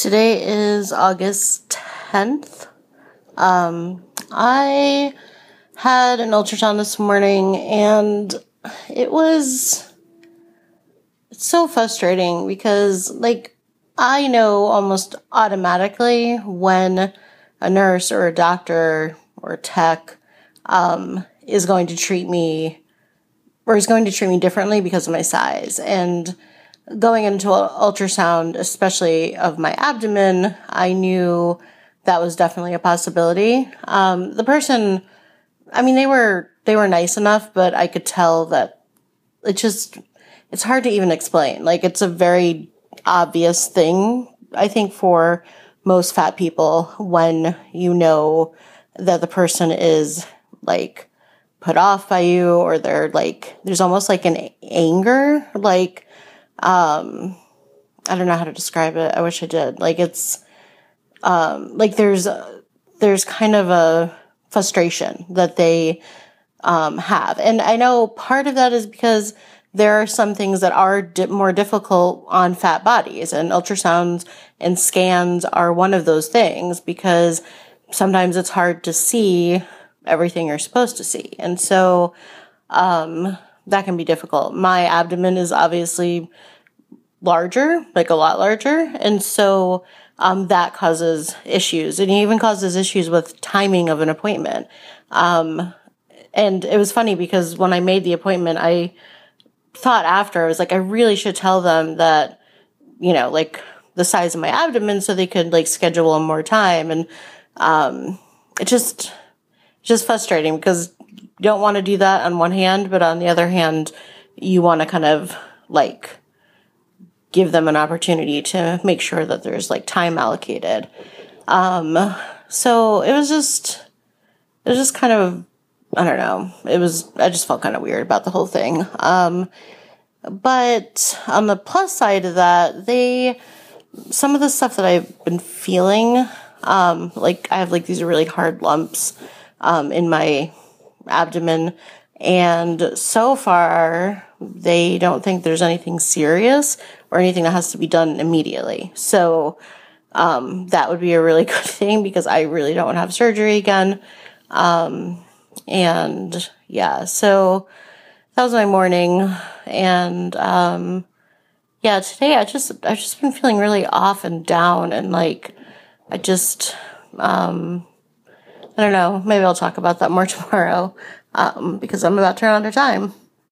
Today is August 10th. Um, I had an ultrasound this morning and it was it's so frustrating because like I know almost automatically when a nurse or a doctor or tech um, is going to treat me or is going to treat me differently because of my size and going into ultrasound, especially of my abdomen, I knew that was definitely a possibility. Um, the person, I mean, they were they were nice enough, but I could tell that it just it's hard to even explain. Like it's a very obvious thing, I think, for most fat people when you know that the person is like put off by you or they're like there's almost like an anger like um, I don't know how to describe it. I wish I did. Like it's, um, like there's, there's kind of a frustration that they, um, have. And I know part of that is because there are some things that are di- more difficult on fat bodies and ultrasounds and scans are one of those things because sometimes it's hard to see everything you're supposed to see. And so, um, that can be difficult. My abdomen is obviously larger, like a lot larger. And so um, that causes issues. And it even causes issues with timing of an appointment. Um, and it was funny because when I made the appointment, I thought after, I was like, I really should tell them that, you know, like the size of my abdomen so they could like schedule more time. And um, it just, just frustrating because don't want to do that on one hand, but on the other hand, you want to kind of like give them an opportunity to make sure that there's like time allocated. Um, so it was just, it was just kind of, I don't know. It was, I just felt kind of weird about the whole thing. Um, but on the plus side of that, they, some of the stuff that I've been feeling, um, like I have like these really hard lumps, um, in my abdomen. And so far, they don't think there's anything serious or anything that has to be done immediately. So um, that would be a really good thing because I really don't want to have surgery again. Um, and yeah, so that was my morning. And um, yeah, today I just I've just been feeling really off and down and like I just um, I don't know. Maybe I'll talk about that more tomorrow um, because I'm about to run out of time.